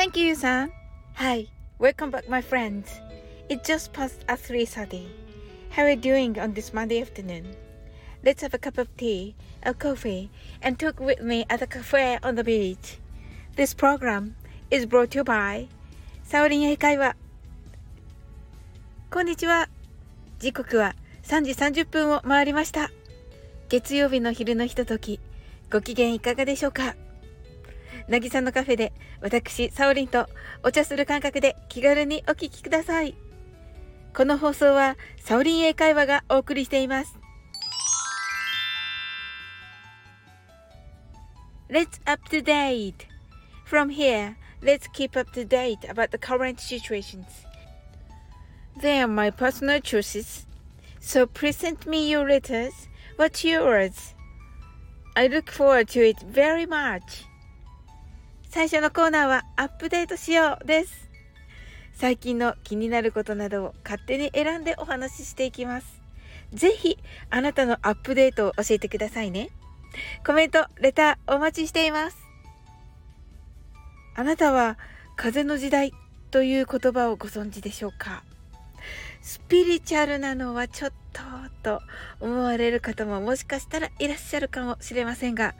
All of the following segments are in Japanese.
Thank you, San. Hi, welcome back, my friends. It just past at 3.30. How are you doing on this Monday afternoon? Let's have a cup of tea, a coffee, and talk with me at a cafe on the beach. This program is brought to you by サオリン英会話。こんにちは。時刻は3時30分を回りました。月曜日の昼のひととき、ご機嫌いかがでしょうかなぎさのカフェで私、サオリンとお茶する感覚で気軽にお聞きください。この放送はサオリン英会話がお送りしています。Let's up to date! From here, let's keep up to date about the current situations. They are my personal choices, so present me your letters. What's yours? I look forward to it very much. 最初のコーナーはアップデートしようです。最近の気になることなどを勝手に選んでお話ししていきます。ぜひ、あなたのアップデートを教えてくださいね。コメント、レターお待ちしています。あなたは風の時代という言葉をご存知でしょうか？スピリチュアルなのはちょっとと思われる方ももしかしたらいらっしゃるかもしれませんが、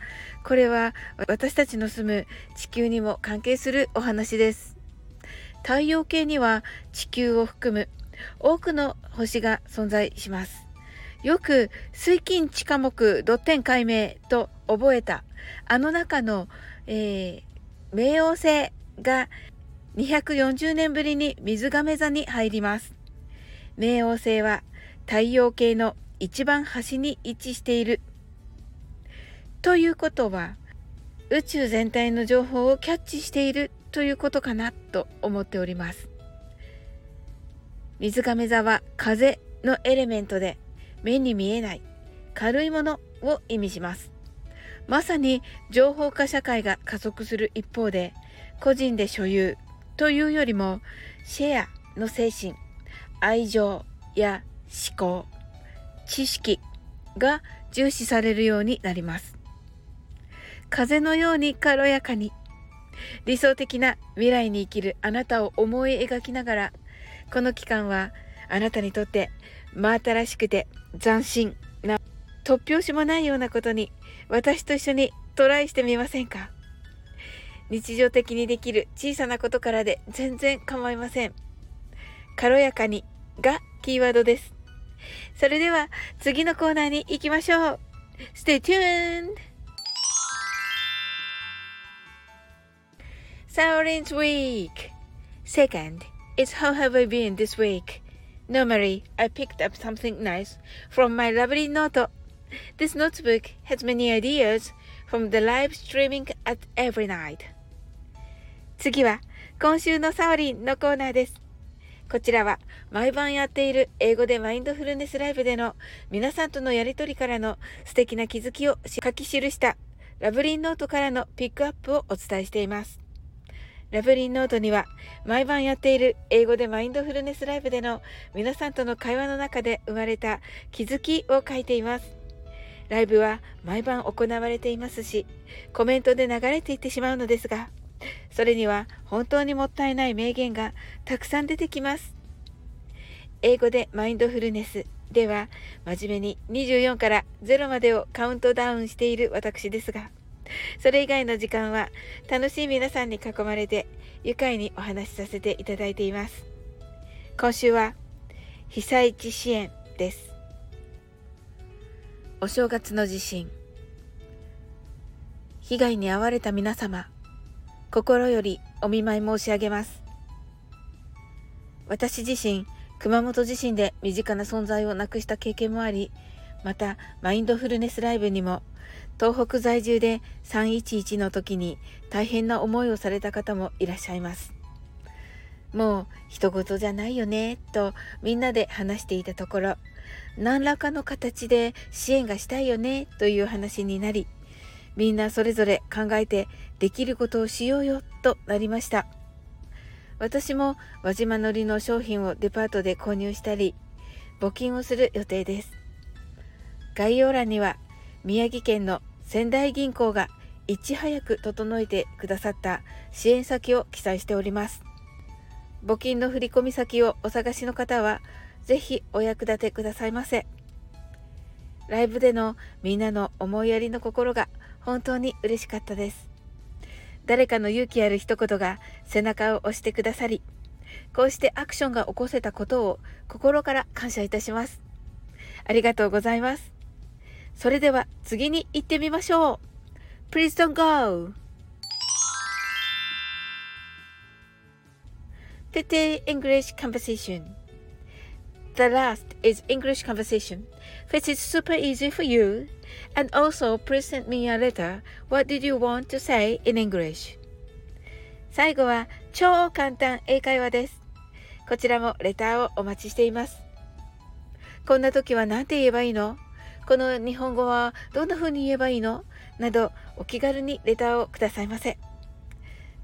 これは私たちの住む地球にも関係するお話です。太陽系には地球を含む多くの星が存在します。よく水金地下木ドッテン解明と覚えたあの中の、えー、冥王星が240年ぶりに水亀座に入ります。冥王星は太陽系の一番端に位置している。ということは、宇宙全体の情報をキャッチしているということかなと思っております。水亀座は風のエレメントで目に見えない軽いものを意味します。まさに情報化社会が加速する一方で個人で所有というよりもシェアの精神愛情や思考、知識が重視されるようになります。風のように軽やかに理想的な未来に生きるあなたを思い描きながらこの期間はあなたにとって真新しくて斬新な突拍子もないようなことに私と一緒にトライしてみませんか？日常的にできる小さなことからで全然構いません。軽やかにがキーワードです。それでは次のコーナーに行きましょう。Stay tuned! Saurin's week. Second, it's how have I been this week? Normally, I picked up something nice from my lovely note. This notebook has many ideas from the live streaming at every night. 次は今週のサオリンのコーナーです。こちらは毎晩やっている英語でマインドフルネスライブでの皆さんとのやりとりからの素敵な気づきを書き記したラブリンノートからのピックアップをお伝えしています。ラブリンノートには毎晩やっている英語でマインドフルネスライブでの皆さんとの会話の中で生まれた気づきを書いています。ライブは毎晩行われていますし、コメントで流れていってしまうのですが、それには本当にもったいない名言がたくさん出てきます。英語でマインドフルネスでは真面目に24から0までをカウントダウンしている私ですが、それ以外の時間は楽しい皆さんに囲まれて愉快にお話しさせていただいています。今週は被災地支援です。お正月の地震。被害に遭われた皆様、心よりお見舞い申し上げます。私自身、熊本地震で身近な存在をなくした経験もあり、また、マインドフルネスライブにも、東北在住で311の時に大変な思いをされた方もいらっしゃいます。もう人事じゃないよね、とみんなで話していたところ、何らかの形で支援がしたいよね、という話になり、みんなそれぞれ考えてできることをしようよとなりました。私も輪島のりの商品をデパートで購入したり、募金をする予定です。概要欄には宮城県の仙台銀行がいち早く整えてくださった支援先を記載しております。募金の振込先をお探しの方は、ぜひお役立てくださいませ。ライブでのみんなの思いやりの心が本当に嬉しかったです。誰かの勇気ある一言が背中を押してくださり、こうしてアクションが起こせたことを心から感謝いたします。ありがとうございます。それでは次に行ってみましょう。Please don't go! Today English conversation. The last is English conversation, which is super easy for you. And also, please send me a letter. What did you want to say in English? 最後は超簡単英会話です。こちらもレターをお待ちしています。こんな時は何て言えばいいのこの日本語はどんな風に言えばいいのなどお気軽にレターをくださいませ。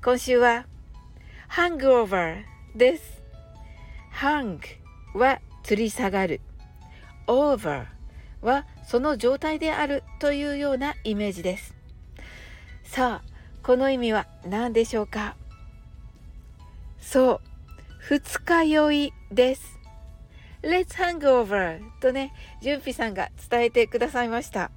今週は Hangover です。Hang は吊り下がる。Over はその状態であるというようなイメージです。さあ、この意味は何でしょうか？そう、二日酔いです。Let's hangover とね、純ピさんが伝えてくださいました。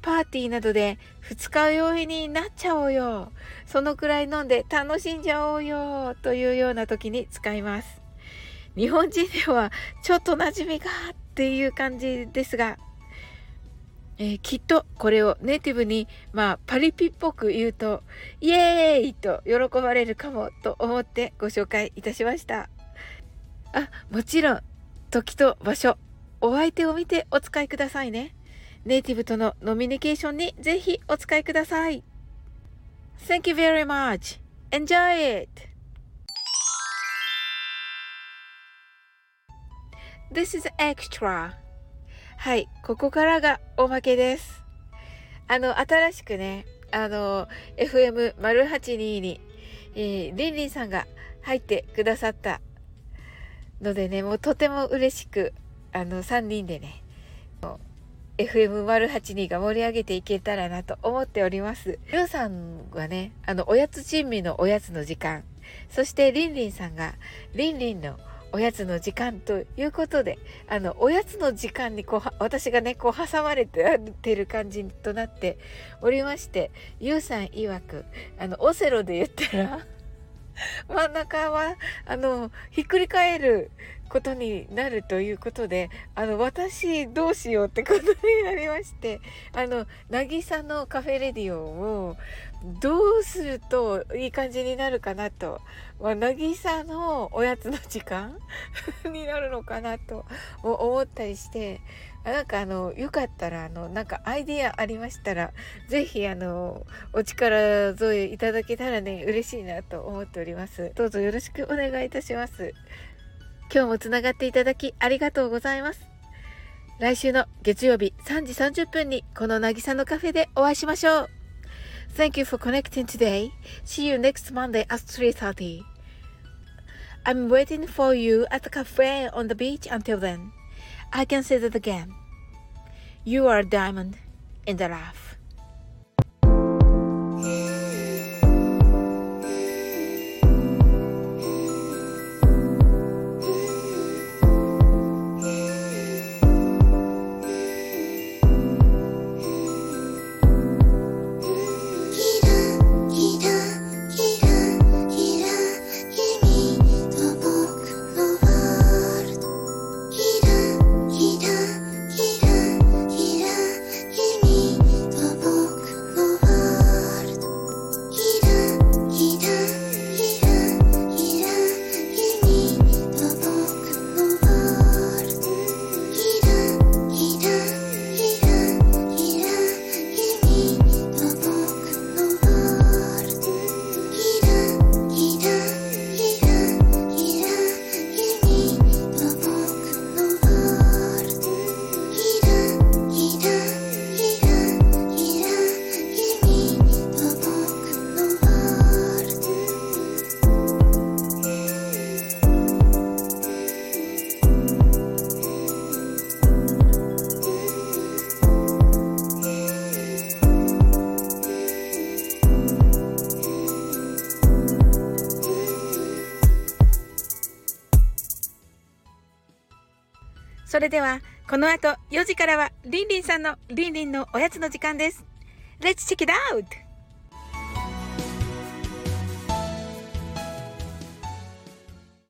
パーティーなどで二日酔いになっちゃおうよ。そのくらい飲んで楽しんじゃおうよ。というような時に使います。日本人ではちょっと馴染みがっていう感じですが、えー、きっとこれをネイティブに、まあ、パリピっぽく言うと、イエーイと喜ばれるかもと思ってご紹介いたしました。あ、もちろん、時と場所、お相手を見てお使いくださいね。ネイティブとのノミニケーションにぜひお使いください。Thank you very much. Enjoy it! This is extra. はい、ここからがおまけです。あの、新しくね、あの、FM082 に、えー、リンリンさんが入ってくださったのでね、もうとても嬉しく、あの、3人でね、FM082 が盛り上げていけたらなと思っております。りょうさんはね、あの、おやつ珍味のおやつの時間、そしてりんりんさんが、りんりんのおやつの時間ということで、あの、おやつの時間にこう、私がね、こう挟まれてる感じとなっておりまして、ゆうさん曰く、あの、オセロで言ったら真ん中は、あの、ひっくり返ることになるということで、あの、私どうしようってことになりまして、あの、なぎさのカフェレディオをどうするといい感じになるかなと、まあ、なぎさのおやつの時間 になるのかなと思ったりして、なんかあの、よかったら、あの、なんかアイディアありましたら、ぜひあの、お力添えいただけたらね、嬉しいなと思っております。どうぞよろしくお願いいたします。今日もつながっていただきありがとうございます。来週の月曜日3時30分にこのなぎさのカフェでお会いしましょう。Thank you for connecting today. See you next Monday at 3.30. I'm waiting for you at the cafe on the beach until then. I can say that again. You are a diamond in the rough. それでは、この後4時からは、リンリンさんのリンリンのおやつの時間です。Let's check it out!